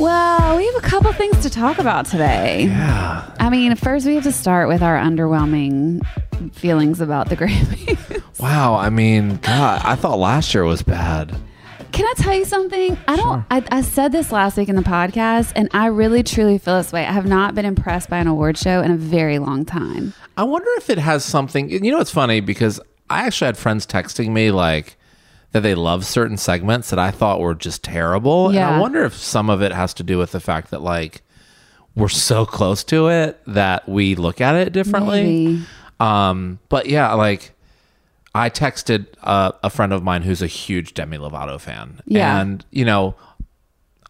Well, we have a couple things to talk about today. Yeah. I mean, first we have to start with our underwhelming feelings about the Grammys. Wow. I mean, God, I thought last year was bad. Can I tell you something? I don't. I, I said this last week in the podcast, and I really truly feel this way. I have not been impressed by an award show in a very long time. I wonder if it has something. You know, it's funny because I actually had friends texting me like that they love certain segments that I thought were just terrible. And I wonder if some of it has to do with the fact that like we're so close to it that we look at it differently. Maybe. Um, but yeah, like I texted uh, a friend of mine who's a huge Demi Lovato fan. Yeah. And, you know,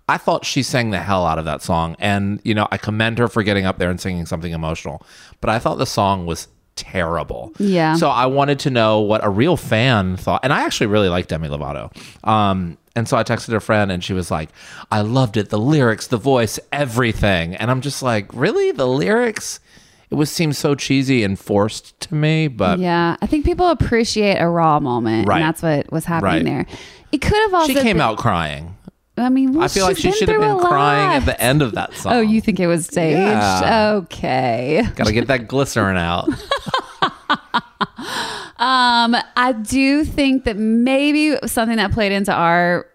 I thought she sang the hell out of that song. And, you know, I commend her for getting up there and singing something emotional. But I thought the song was terrible. Yeah. So I wanted to know what a real fan thought. And I actually really like Demi Lovato. Um, and so I texted a friend and she was like, I loved it. The lyrics, the voice, everything. And I'm just like, really? The lyrics? It was seems so cheesy and forced to me, but Yeah, I think people appreciate a raw moment, Right. and that's what was happening Right. there. It could have also. she came been- out crying. I mean, well, I feel like she should have been crying at the end of that song. Oh, you think it was staged? Yeah. Okay. Got to get that glycerin out. Um, I do think that maybe something that played into our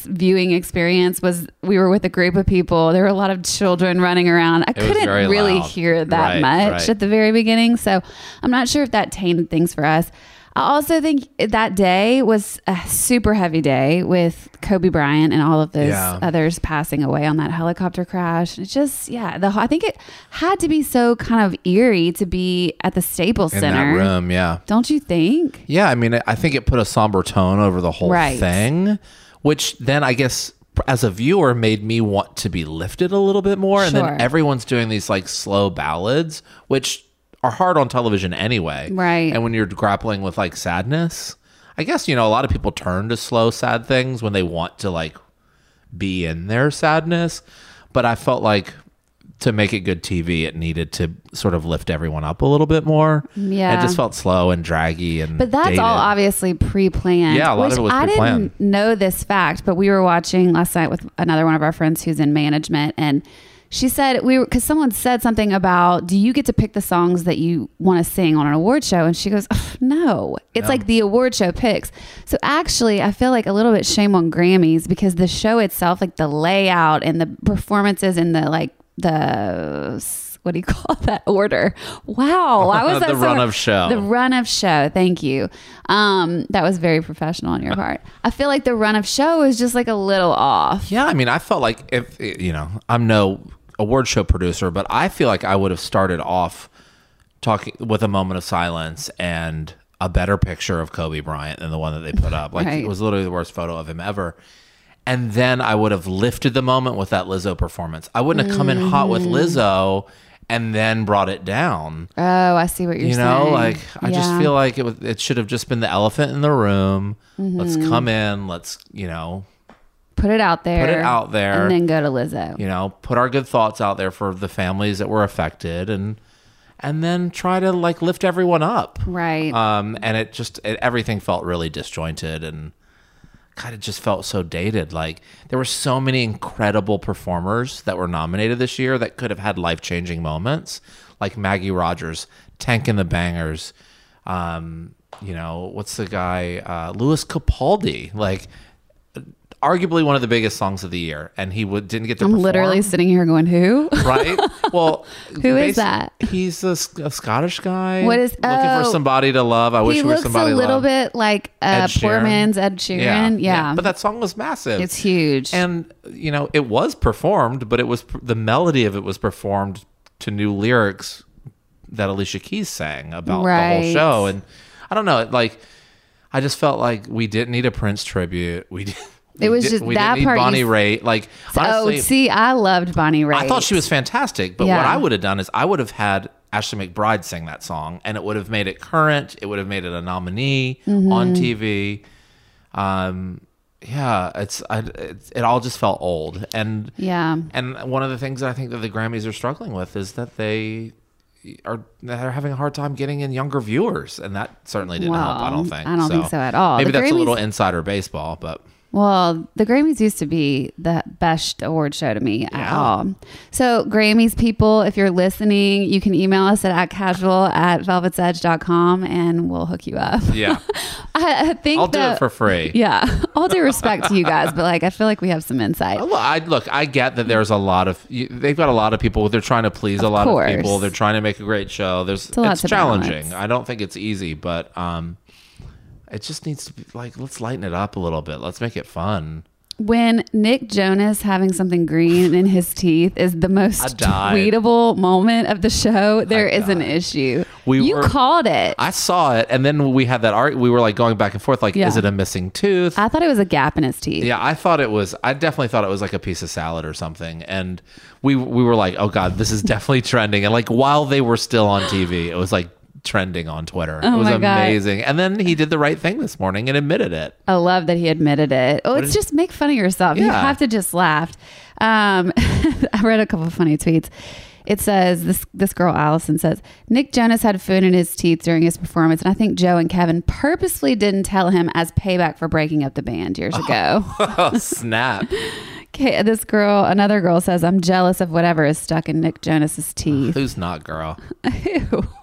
viewing experience was we were with a group of people. There were a lot of children running around. I was couldn't really loud. hear that Right, much right. at the very beginning, so I'm not sure if that tainted things for us. I also think that day was a super heavy day with Kobe Bryant and all of those Yeah. others passing away on that helicopter crash. It's just, yeah, the I think it had to be so kind of eerie to be at the Staples in Center. that room. Yeah. Don't you think? Yeah. I mean, I think it put a somber tone over the whole Right. thing, which then I guess as a viewer made me want to be lifted a little bit more. And then everyone's doing these like slow ballads, which are hard on television anyway. Right. And when you're grappling with like sadness, I guess, you know, a lot of people turn to slow, sad things when they want to like be in their sadness. But I felt like to make it good TV, it needed to sort of lift everyone up a little bit more. Yeah. It just felt slow and draggy and But that's dated. all obviously pre-planned. Yeah, a lot of it was I pre-planned. didn't know this fact, but we were watching last night with another one of our friends who's in management, and she said we were because someone said something about do you get to pick the songs that you want to sing on an award show, and she goes, "Ugh, no, it's like the award show picks. So actually, I feel like a little bit shame on Grammys because the show itself, like the layout and the performances and the like the what do you call that order? Wow, I was The at run of show. The run of show. Thank you. Um, that was very professional on your part. I feel like the run of show is just like a little off. Yeah, I mean, I felt like if you know, I'm no award show producer, but I feel like I would have started off talking with a moment of silence and a better picture of Kobe Bryant than the one that they put up. Like Right. it was literally the worst photo of him ever. And then I would have lifted the moment with that Lizzo performance. I wouldn't have come in hot with Mm. Lizzo and then brought it down. Oh, I see what you're you saying. You know, like I just feel like it it should have just been the elephant in the room. Let's Mm-hmm. come in. Let's you know Put it out there. Put it out there. And then go to Lizzo. you know, put our good thoughts out there for the families that were affected and and then try to like lift everyone up. Right. Um and it just it, everything felt really disjointed and kind of just felt so dated. Like there were so many incredible performers that were nominated this year that could have had life-changing moments, like Maggie Rogers, Tank and the Bangas, um, you know, what's the guy uh Lewis Capaldi, like arguably one of the biggest songs of the year and he would, didn't get to I'm perform literally sitting here going, who? right? Well, Who is that? He's a Scottish guy. What is- looking for oh. somebody to love? I wish he we were looks somebody a little love. bit like uh, poor man's Ed Sheeran. Yeah. But that song was massive. it's huge. and you know it was performed, but it was the melody of it was performed to new lyrics that Alicia Keys sang about the whole show, and I don't know, it, like I just felt like we didn't need a Prince tribute. We did. It was just we that didn't part Bonnie s- Raitt. Like oh, see, I loved Bonnie Raitt. I thought she was fantastic, but what I would have done is I would have had Ashley McBryde sing that song, and it would have made it current. It would have made it a nominee Mm-hmm. on TV. Um, yeah, it's, I, it's it all just felt old, and Yeah. and one of the things that I think that the Grammys are struggling with is that they are they're having a hard time getting in younger viewers, and that certainly didn't help. I don't think. I don't think so at all. Maybe The that's a little insider baseball, but Well, the Grammys used to be the best award show to me at all. So, Grammys people, if you're listening, you can email us at, at casual at velvetsedge.com and we'll hook you up. yeah, I, I think I'll do it for free. Yeah. All due respect to you guys, but like, I feel like we have some insight. Well, I look. I get that there's a lot of you, they've got a lot of people. They're trying to please a lot course. of people. They're trying to make a great show. There's a lot it's challenging. balance. I don't think it's easy, but um, it just needs to be like let's lighten it up a little bit. Let's make it fun. When Nick Jonas having something green in his teeth is the most tweetable moment of the show, There is an issue. We you were- called it. I saw it, and then we had that art. We were like going back and forth. Like, Yeah. is it a missing tooth? I thought it was a gap in his teeth. Yeah, I thought it was. I definitely thought it was like a piece of salad or something. And we we were like, oh god, this is definitely trending. And like while they were still on TV, it was like trending on Twitter. Oh it was my God. amazing. And then he did the right thing this morning and admitted it. I love that he admitted it. Oh, it's is- just make fun of yourself. You have to just laugh. Um, I read a couple of funny tweets. It says this this girl Allison says Nick Jonas had food in his teeth during his performance, and I think Joe and Kevin purposely didn't tell him as payback for breaking up the band years ago. Oh snap! okay, this girl, another girl says, "I'm jealous of whatever is stuck in Nick Jonas's teeth." Who's not, girl? Ew.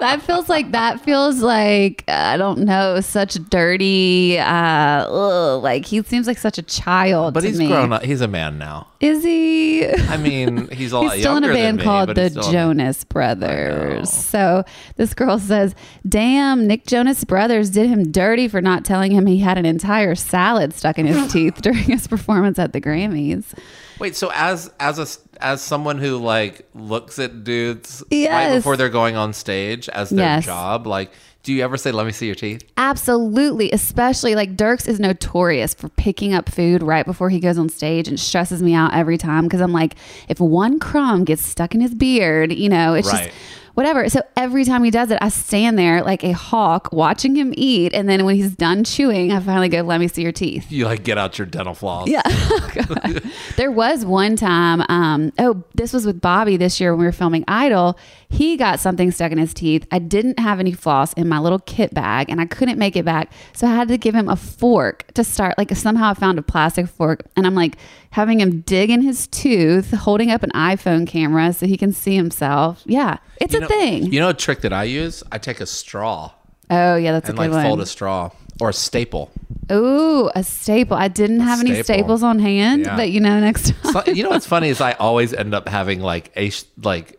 that feels like that feels like I don't know, such dirty. Uh, ugh, like he seems like such a child. But he's me. grown up. He's a man now. Is he? I mean, he's a lot He's still in a band me, called the Jonas. Brothers. So this girl says, "Damn, Nick Jonas Brothers did him dirty for not telling him he had an entire salad stuck in his teeth during his performance at the Grammys." Wait, so as as a as someone who like looks at dudes right before they're going on stage as their Yes. job, like, do you ever say, "Let me see your teeth"? Absolutely, especially like Dierks is notorious for picking up food right before he goes on stage and stresses me out every time because I'm like, if one crumb gets stuck in his beard, you know, it's Right. just whatever. So every time he does it, I stand there like a hawk watching him eat, and then when he's done chewing, I finally go, "Let me see your teeth." You like get out your dental floss. Yeah. there was one time, um, oh, this was with Bobby this year when we were filming Idol. He got something stuck in his teeth. I didn't have any floss in my little kit bag and I couldn't make it back. So I had to give him a fork to start. Like somehow I found a plastic fork and I'm like having him dig in his tooth, holding up an iPhone camera so he can see himself. Yeah, it's You a know, thing. You know a trick that I use? I take a straw oh, yeah, that's and a good like fold a straw or a staple. Ooh, a staple. I didn't have any staples on hand, Yeah. but you know, next time. So- you know what's funny is I always end up having like a like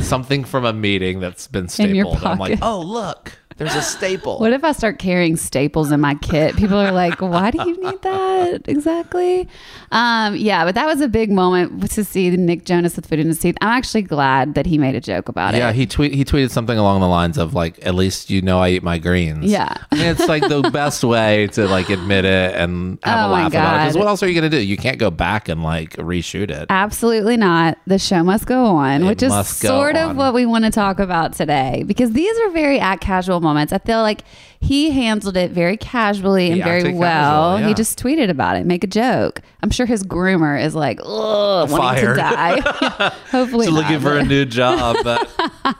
something from a meeting that's been In your stapled. I'm like, oh look, there's a staple. What if I start carrying staples in my kit? People are like, "Why do you need that exactly?" Um, yeah, but that was a big moment to see Nick Jonas with food in his teeth. I'm actually glad that he made a joke about yeah, it. Yeah, he tweet he tweeted something along the lines of like, at least you know I eat my greens. Yeah. I mean it's like the best way to like admit it and have Oh a my laugh about it. Because what else are you gonna do? You can't go back and like reshoot it. Absolutely not. The show must go on, It which is must go sort of what we want to talk about today because these are very at casual moments. I feel like he handled it very casually and He very well. casual, yeah. He just tweeted about it, make a joke. I'm sure his groomer is like, ugh, wanting to Fired. die. Hopefully, She's looking for a new job, but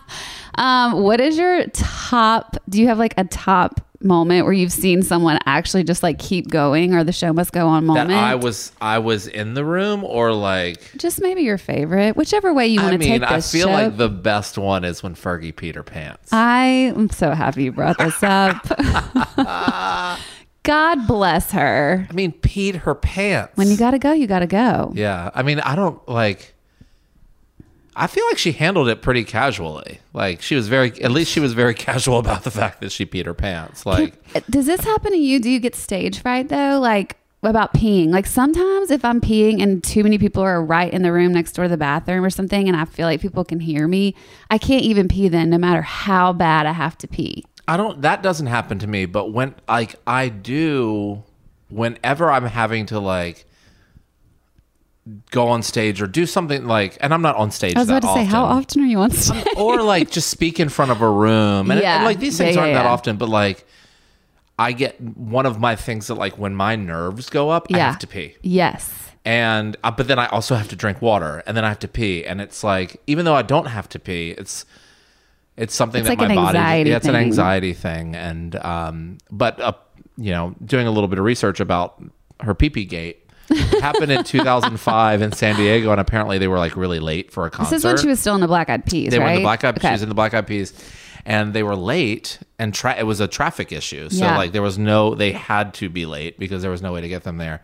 Um, what is your top? Do you have like a top moment where you've seen someone actually just like keep going, or the show must go on moment? that I was I was in the room or like just maybe your favorite, whichever way you want to take I feel show. like the best one is when Fergie Peter pants. I am so happy you brought this up. God bless her. I mean, peed her pants. When you got to go, you got to go. Yeah. I mean, I don't like. I feel like she handled it pretty casually. Like she was very, at least she was very casual about the fact that she peed her pants. Like, Does this happen to you? Do you get stage fright though? Like about peeing? Like sometimes if I'm peeing and too many people are right in the room next door to the bathroom or something, and I feel like people can hear me, I can't even pee then, no matter how bad I have to pee. I don't. That doesn't happen to me. But when like I do, whenever I'm having to like go on stage or do something like, and I'm not on stage. I was that about to say, how often. often are you on stage? or like just speak in front of a room. And, Yeah. and, like these things Yeah, yeah, aren't that yeah. often, but like I get one of my things that like when my nerves go up, I have to pee. yes. And uh, but then I also have to drink water and then I have to pee and it's like even though I don't have to pee, it's it's something It's that like my an body anxiety yeah, it's an anxiety thing and um but uh, you know, doing a little bit of research about her pee pee gate it happened in 2005 in San Diego and apparently they were like really late for a concert. This is when she was still in the Black Eyed Peas, They right? were in the Black Eyed. Okay. She was in the Black Eyed Peas, and they were late. And tra- it was a traffic issue, so Yeah. like there was no. They had to be late because there was no way to get them there.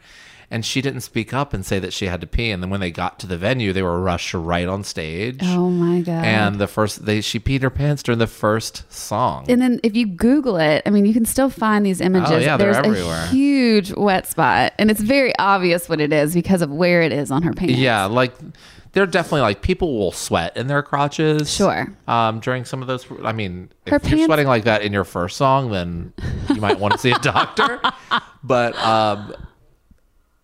And she didn't speak up and say that she had to pee. And then when they got to the venue, they were rushed right on stage. Oh my god. And the first, they she peed her pants during the first song. And then if you Google it, I mean, you can still find these images. Oh, yeah, they're There's everywhere. a huge wet spot, and it's very obvious what it is because of where it is on her pants. yeah, like they're definitely like people will sweat in their crotches. Sure. Um, during some of those, I mean, if Her you're pants- sweating like that in your first song, then you might want to see a doctor. But um,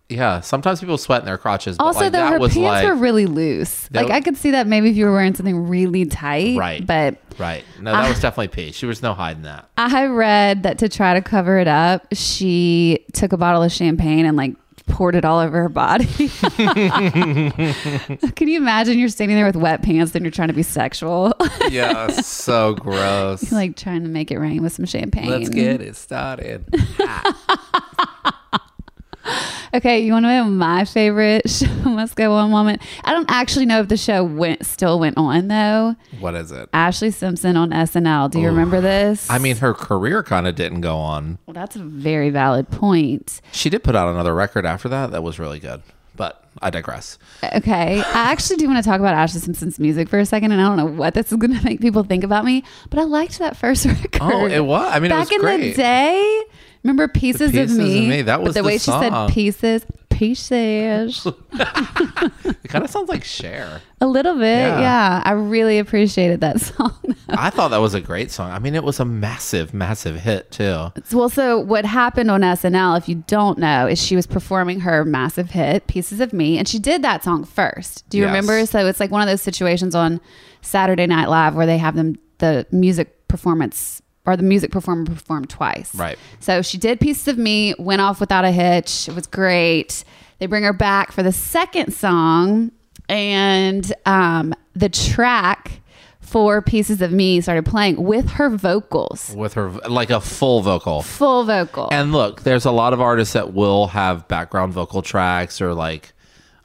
yeah, sometimes people sweat in their crotches. But Also, like, though, that her was pants like, were really loose. They Like were- I could see that maybe if you were wearing something really tight. right, But right. No, that was definitely pee. She was no hiding that. I read that to try to cover it up, she took a bottle of champagne and like poured it all over her body. Can you imagine you're standing there with wet pants and you're trying to be sexual? Yeah, so gross. like trying to make it rain with some champagne. Let's get it started. Ah. Okay, you want to know my favorite show must go on moment? I don't actually know if the show went still went on though. What is it? Ashlee Simpson on SNL. Do you remember this? I mean, her career kind of didn't go on. well, that's a very valid point. She did put out another record after that that was really good. But I digress. Okay, I actually do want to talk about Ashlee Simpson's music for a second, and I don't know what this is going to make people think about me, but I liked that first record. Oh, it was. I mean, it back in great. the day. Remember pieces, Pieces of, of me? Me, that But was the, the way she said pieces, pieces. It kind of sounds like Cher. A little bit, Yeah. yeah. I really appreciated that song. I thought that was a great song. I mean, it was a massive, massive hit too. well, so what happened on SNL, if you don't know, is she was performing her massive hit, Pieces of Me, and she did that song first. Do you Yes. remember? So it's like one of those situations on Saturday Night Live where they have them the music performance or the music performer performed twice. Right. So she did Pieces of Me, went off without a hitch. It was great. They bring her back for the second song, and um, the track for Pieces of Me started playing with her vocals, with her like a full vocal. full vocal. And look, there's a lot of artists that will have background vocal tracks or like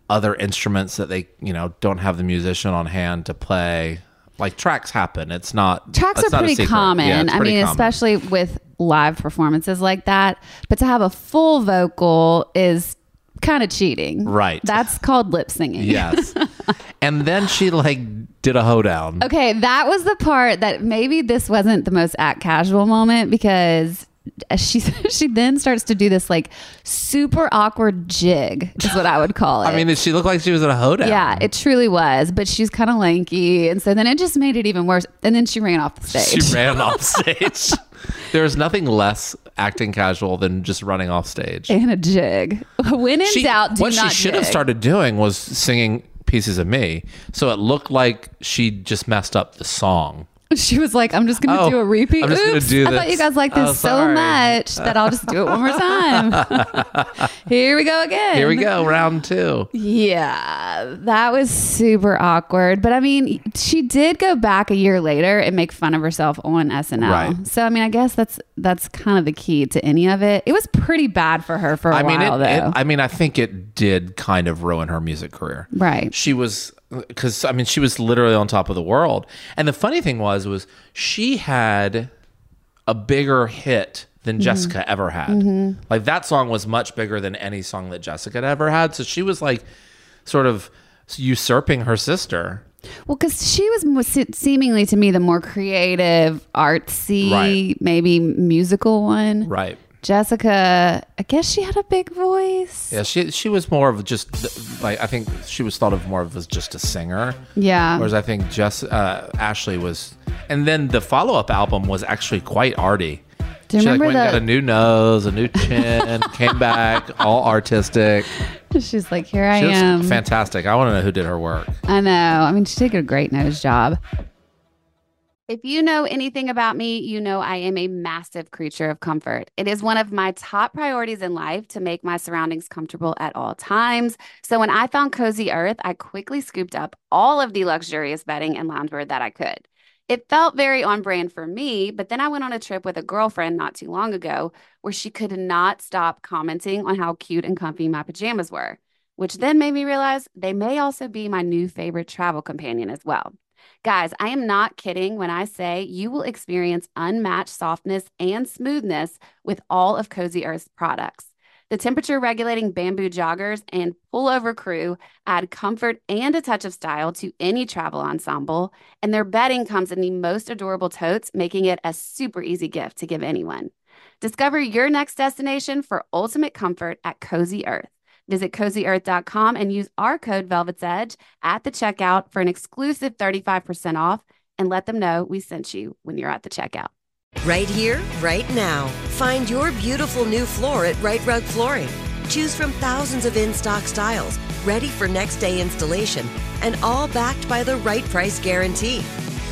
other instruments that they, you know, don't have the musician on hand to play. Like tracks happen. It's not Tracks it's are not pretty common. Yeah, it's I mean, common. especially with live performances like that. But to have a full vocal is kind of cheating. Right. That's called lip singing. yes. and then she like did a hoedown. Okay, that was the part that maybe this wasn't the most act casual moment because she she then starts to do this like super awkward jig is what I would call it. I mean, did she look like she was in a hoedown? yeah, it truly was, but she's kind of lanky, and so then it just made it even worse. And then she ran off the stage. She ran off stage. There's nothing less acting casual than just running off stage. and a jig. When in She- doubt, do what she should have started doing was singing pieces of me, so it looked like she just messed up the song. She was like, I'm just going to Oh, do a repeat. I'm just gonna Oops, do I thought you guys like Oh, this so much that I'll just do it one more time. Here we go again. Here we go, round two. Yeah, that was super awkward. But I mean, she did go back a year later and make fun of herself on SNL. Right. So I mean, I guess that's that's kind of the key to any of it. It was pretty bad for her for a I mean, while, it, it- though. I mean, I think it did kind of ruin her music career. right. She was because I mean, she was literally on top of the world. And the funny thing was, was she had a bigger hit than Mm-hmm. Jessica ever had. Like that song was much bigger than any song that Jessica had ever had. So she was like, sort of usurping her sister. Well, because she was seemingly to me the more creative, artsy, Right. maybe musical one. Right. Jessica, I guess she had a big voice. Yeah, she she was more of just like I think she was thought of more of as just a singer. Yeah. Whereas I think Jess uh, Ashlee was, and then the follow up album was actually quite arty. Do you she remember like went and got a new nose, a new chin, came back all artistic. She's like, here I She was am. fantastic. I want to know who did her work. I know. I mean, she did a great nose job. If you know anything about me, you know I am a massive creature of comfort. It is one of my top priorities in life to make my surroundings comfortable at all times. So when I found Cozy Earth, I quickly scooped up all of the luxurious bedding and loungewear that I could. It felt very on brand for me, but then I went on a trip with a girlfriend not too long ago where she could not stop commenting on how cute and comfy my pajamas were, which then made me realize they may also be my new favorite travel companion as well. Guys, I am not kidding when I say you will experience unmatched softness and smoothness with all of Cozy Earth's products. The temperature regulating bamboo joggers and pullover crew add comfort and a touch of style to any travel ensemble, and their bedding comes in the most adorable totes, making it a super easy gift to give anyone. Discover your next destination for ultimate comfort at Cozy Earth. Visit cozyearth.com and use our code Velvet's Edge at the checkout for an exclusive 35% off and let them know we sent you when you're at the checkout. Right here, right now. Find your beautiful new floor at Rite Rug Flooring. Choose from thousands of in stock styles, ready for next day installation, and all backed by the right price guarantee.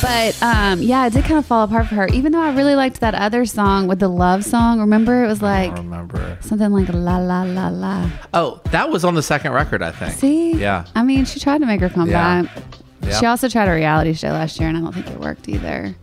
But um, yeah, it did kind of fall apart for her, even though I really liked that other song with the love song. Remember, it was like I don't remember. something like la la la la. Oh, that was on the second record, I think. See? Yeah. I mean, she tried to make her comeback. Yeah. She also tried a reality show last year, and I don't think it worked either.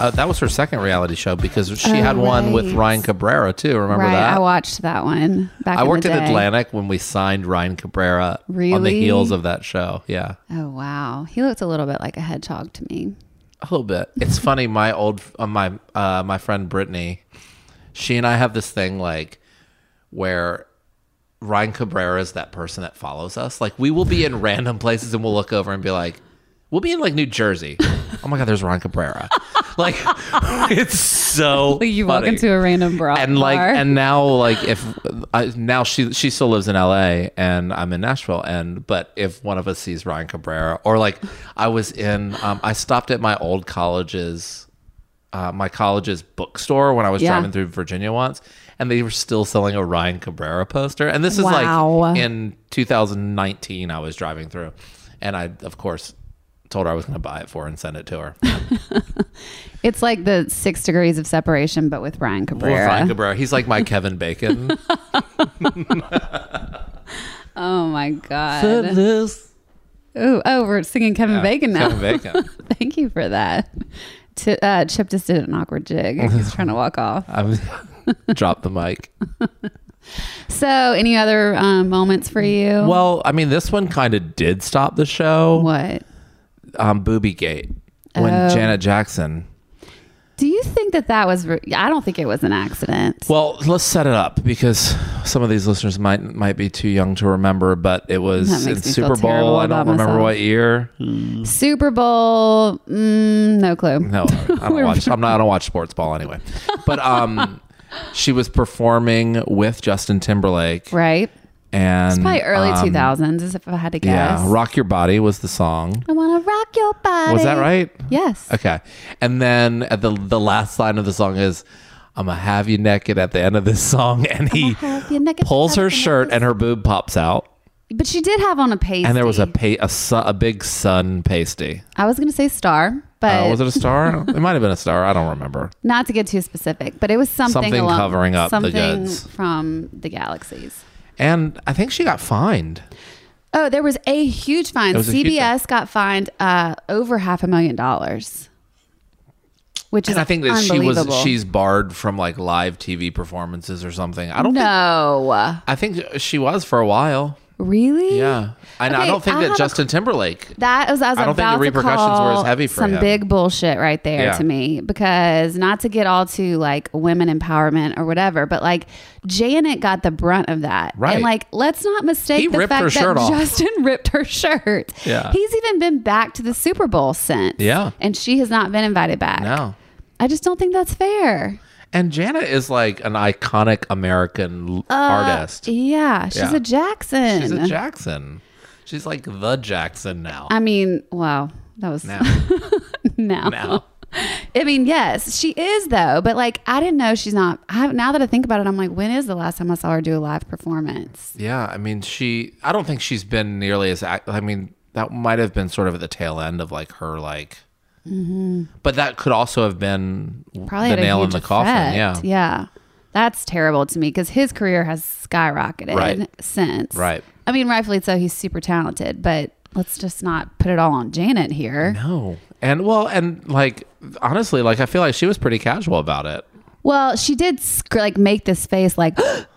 Uh, that was her second reality show because she Oh, had one with. Ryan Cabrera too. Remember right, that? I watched that one back. I worked in. Atlantic when we signed Ryan Cabrera on the heels of that show. Yeah. Oh wow, he looked a little bit like a hedgehog to me. A little bit. It's funny. My old, uh, my uh, my friend Brittany, she and I have this thing like where Ryan Cabrera is that person that follows us. Like we will be in random places and we'll look over and be like, we'll be in like New Jersey. Oh my god, there's Ryan Cabrera. like it's so You walk into a random bar, and like bar. and now like if I, now she she still lives in LA and I'm in Nashville and but if one of us sees Ryan Cabrera or like I was in um, I stopped at my old college's uh, my college's bookstore when I was Yeah. driving through Virginia once and they were still selling a Ryan Cabrera poster and this is Wow. like in 2019 I was driving through and I of course told her I was going to buy it for her and send it to her. it's like the six degrees of separation, but with With Cabrera. Ryan Cabrera, he's like my Kevin Bacon. Oh my god. Ooh, oh, we're singing Kevin Bacon now. Kevin Bacon. Thank you for that. T- uh, Chip just did an awkward jig. He's trying to walk off. I'm drop the mic. So, any other um, moments for you? Well, I mean, this one kind of did stop the show. what? Um, Booby Gate when Oh. Janet Jackson. Do you think that that was? Re- I don't think it was an accident. Well, let's set it up because some of these listeners might might be too young to remember, but it was That in makes me Super terrible Bowl. I don't about remember myself. what year. Super Bowl? Mm, no clue. No, I don't watch. I'm not. I don't watch sports ball anyway. But um, she was performing with Justin Timberlake, Right. And It's probably early um, 2000s, as if I had to guess. Yeah, "Rock Your Body" was the song. I want to rock your body. Was that right? Yes. Okay. And then at the the last line of the song is I'm gonna have you naked at the end of this song and he pulls her shirt and her boob pops out But she did have on a pasty. and there was a pa- a, su- a big sun pasty. I was going to say star, but Uh, was it a star? it might have been a star. I don't remember. not to get too specific, but it was something, Something along, covering up the something goods. from the galaxies. And I think she got fined. Oh, there was a huge fine. Was huge CBS got fined uh, over half a million dollars, which is And I think that she was she's barred from like live TV performances or something. I don't know. no, I think she was for a while. Really. Yeah. And I don't think I that have a- Justin Timberlake That was I was I don't think the repercussions were as heavy for some him. big bullshit right there Yeah. to me because not to get all to like women empowerment or whatever, but like Janet got the brunt of that, Right. And like let's not mistake He the fact that off. Justin ripped her shirt. Yeah. he's even been back to the Super Bowl since. Yeah. and she has not been invited back. No. I just don't think that's fair. And Janet is like an iconic American l- uh, artist. Yeah, she's Yeah. a Jackson. She's a Jackson. She's like the Jackson now. I mean, wow, that was now. now. now. I mean, yes, she is though, but like I didn't know she's not. I, now that I think about it, I'm like, when is the last time I saw her do a live performance? Yeah, I mean, she. I don't think she's been nearly as. I mean, that might have been sort of at the tail end of like her like. But that could also have been Mm-hmm. Probably the nail in the coffin. Yeah. yeah, that's terrible to me because his career has skyrocketed Right. since. Right. I mean, rightfully so. He's super talented, but let's just not put it all on Janet here. No. And well, and like honestly, like I feel like she was pretty casual about it. Well, she did sc- like make this face like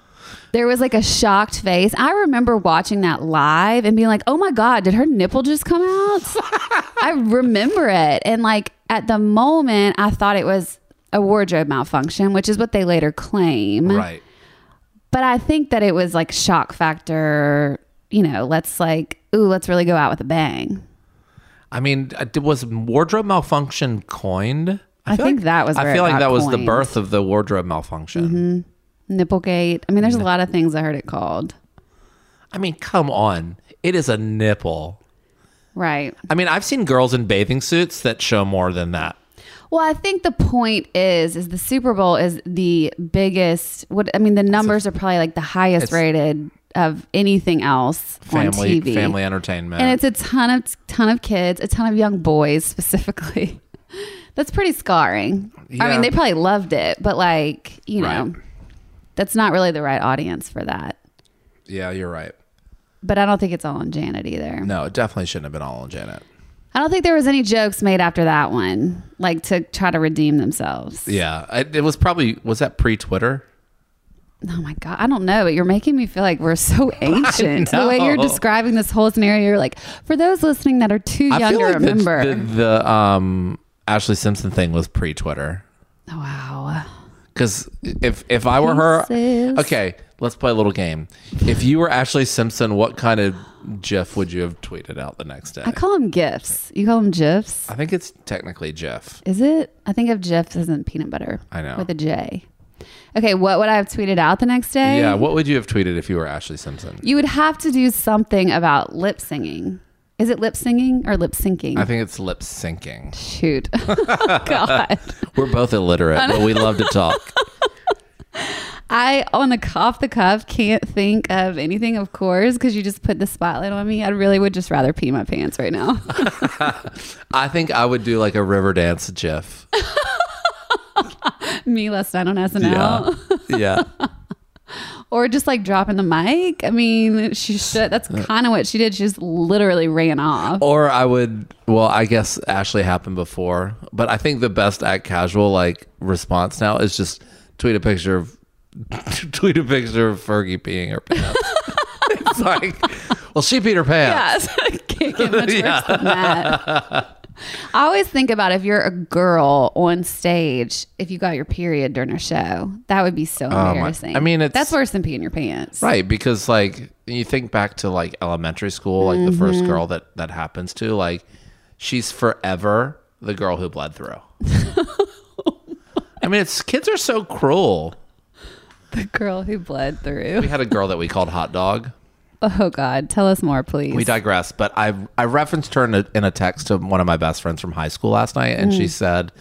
there was like a shocked face. I remember watching that live and being like, "Oh my god, did her nipple just come out?" I remember it. And like at the moment, I thought it was a wardrobe malfunction, which is what they later claim. Right. But I think that it was like shock factor, you know, let's like, ooh, let's really go out with a bang. I mean, uh, was wardrobe malfunction coined? I feel think like- that was I feel like that was the. Mm-hmm. birth of the wardrobe malfunction. Nipplegate. I mean, there's a lot of things I heard it called. I mean, come on, it is a nipple. Right. I mean, I've seen girls in bathing suits that show more than that. Well, I think the point is, is the Super Bowl is the biggest. What I mean, the numbers are probably like the highest rated of anything else on TV. family entertainment. and it's a ton of ton of kids, a ton of young boys specifically. That's pretty scarring. I mean, they probably loved it, but like you know, Right. That's not really the right audience for that. yeah, you're right. But I don't think it's all on Janet either. No, it definitely shouldn't have been all on Janet. I don't think there was any jokes made after that one, like to try to redeem themselves. Yeah, I, it was probably was that pre Twitter. Oh my god, I don't know, but you're making me feel like we're so ancient. The way you're describing this whole scenario, you're like, for those listening that are too young to like remember. the, the um Ashlee Simpson thing was pre Twitter. oh, wow. Because if if I were her, Pieces. okay, let's play a little game. If you were Ashlee Simpson, what kind of GIF would you have tweeted out the next day? I call them gifs. You call them gifs? I think it's technically GIF. Is it? I think of gifs as in peanut butter. I know. With a J. Okay, what would I have tweeted out the next day? Yeah, what would you have tweeted if you were Ashlee Simpson? You would have to do something about lip singing. Is it lip singing or lip syncing? I think it's lip syncing. Shoot. Oh, God. We're both illiterate, but we love to talk. I on the off the cuff can't think of anything, of course, because you just put the spotlight on me. I really would just rather pee my pants right now. I think I would do like a river dance GIF. me last night on SNL, Yeah. Yeah. Or just like dropping the mic. I mean, she should. That's uh, kind of what she did. She just literally ran off. Or I would, well, I guess Ashlee happened before, but I think the best at casual like response now is just tweet a picture of tweet a picture of Fergie peeing her pants. it's like, well, she peed her pants. Yes, can't get much worse than that. I always think about if you're a girl on stage, if you got your period during a show, that would be so my- embarrassing. I mean, it's- that's worse than peeing your pants. Right, because like you think back to like elementary school, like the first Mm-hmm. girl that that happens to, like she's forever the girl who bled through. I mean, it's kids are so cruel. The girl who bled through. We had a girl that we called Hot Dog. Oh God, tell us more, please. We digress, but I I referenced her in a, in a text to one of my best friends from high school last night, and Mm. she said,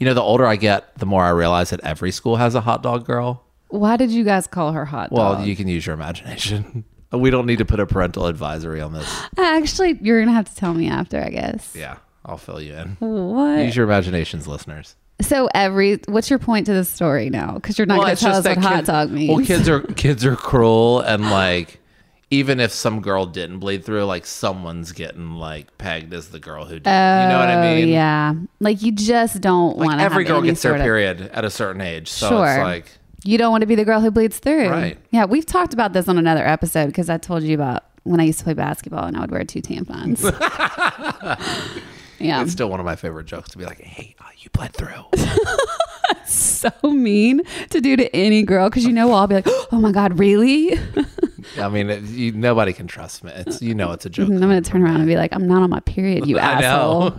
"You know, the older I get, the more I realize that every school has a hot dog girl." Why did you guys call her hot dog? Well, dog? you can use your imagination. We don't need to put a parental advisory on this. Actually, you're gonna have to tell me after, I guess. Yeah, I'll fill you in. What? Use your imaginations, listeners. So every, what's your point to the story now? Because you're not Well, gonna tell us what that hot dog means. Well, kids are kids are cruel, and like even if some girl didn't bleed through, like someone's getting like pegged as the girl who did. you know what I Oh, mean? Yeah, like you just don't Like want to. every girl gets their of- period at a certain age, so Sure. it's like You don't want to be the girl who bleeds through. Right. Yeah, we've talked about this on another episode because I told you about when I used to play basketball and I would wear two tampons. yeah. it's still one of my favorite jokes to be like, "Hey, uh, you bled through." so mean to do to any girl because you know I'll be like, oh my God, really? I mean, it, you, nobody can trust me. It's you know, it's a joke. I'm going to turn around and be like, I'm not on my period, you asshole.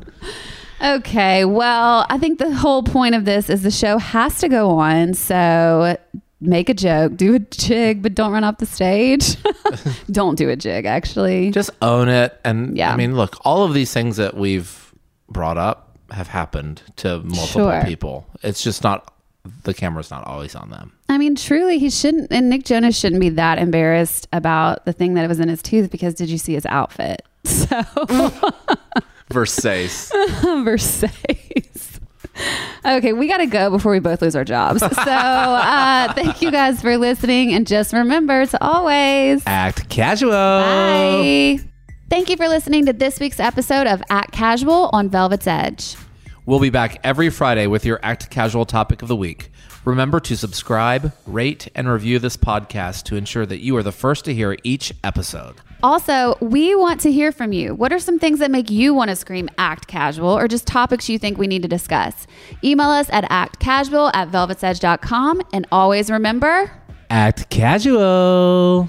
okay, well, I think the whole point of this is the show has to go on. So make a joke, do a jig, but don't run off the stage. don't do a jig, actually. Just own it, and Yeah. I mean, look, all of these things that we've brought up have happened to multiple Sure. people. It's just not the camera's not always on them. I mean, truly, he shouldn't, and Nick Jonas shouldn't be that embarrassed about the thing that was in his tooth because did you see his outfit? So, Versace. Versace. Okay, we got to go before we both lose our jobs. So, uh, thank you guys for listening. And just remember to always Act casual. bye. Thank you for listening to this week's episode of Act Casual on Velvet's Edge. We'll be back every Friday with your Act Casual topic of the week. Remember to subscribe, rate, and review this podcast to ensure that you are the first to hear each episode. Also, we want to hear from you. What are some things that make you want to scream act casual or just topics you think we need to discuss? Email us at actcasual at velvetsedge.com. And always remember, Act casual.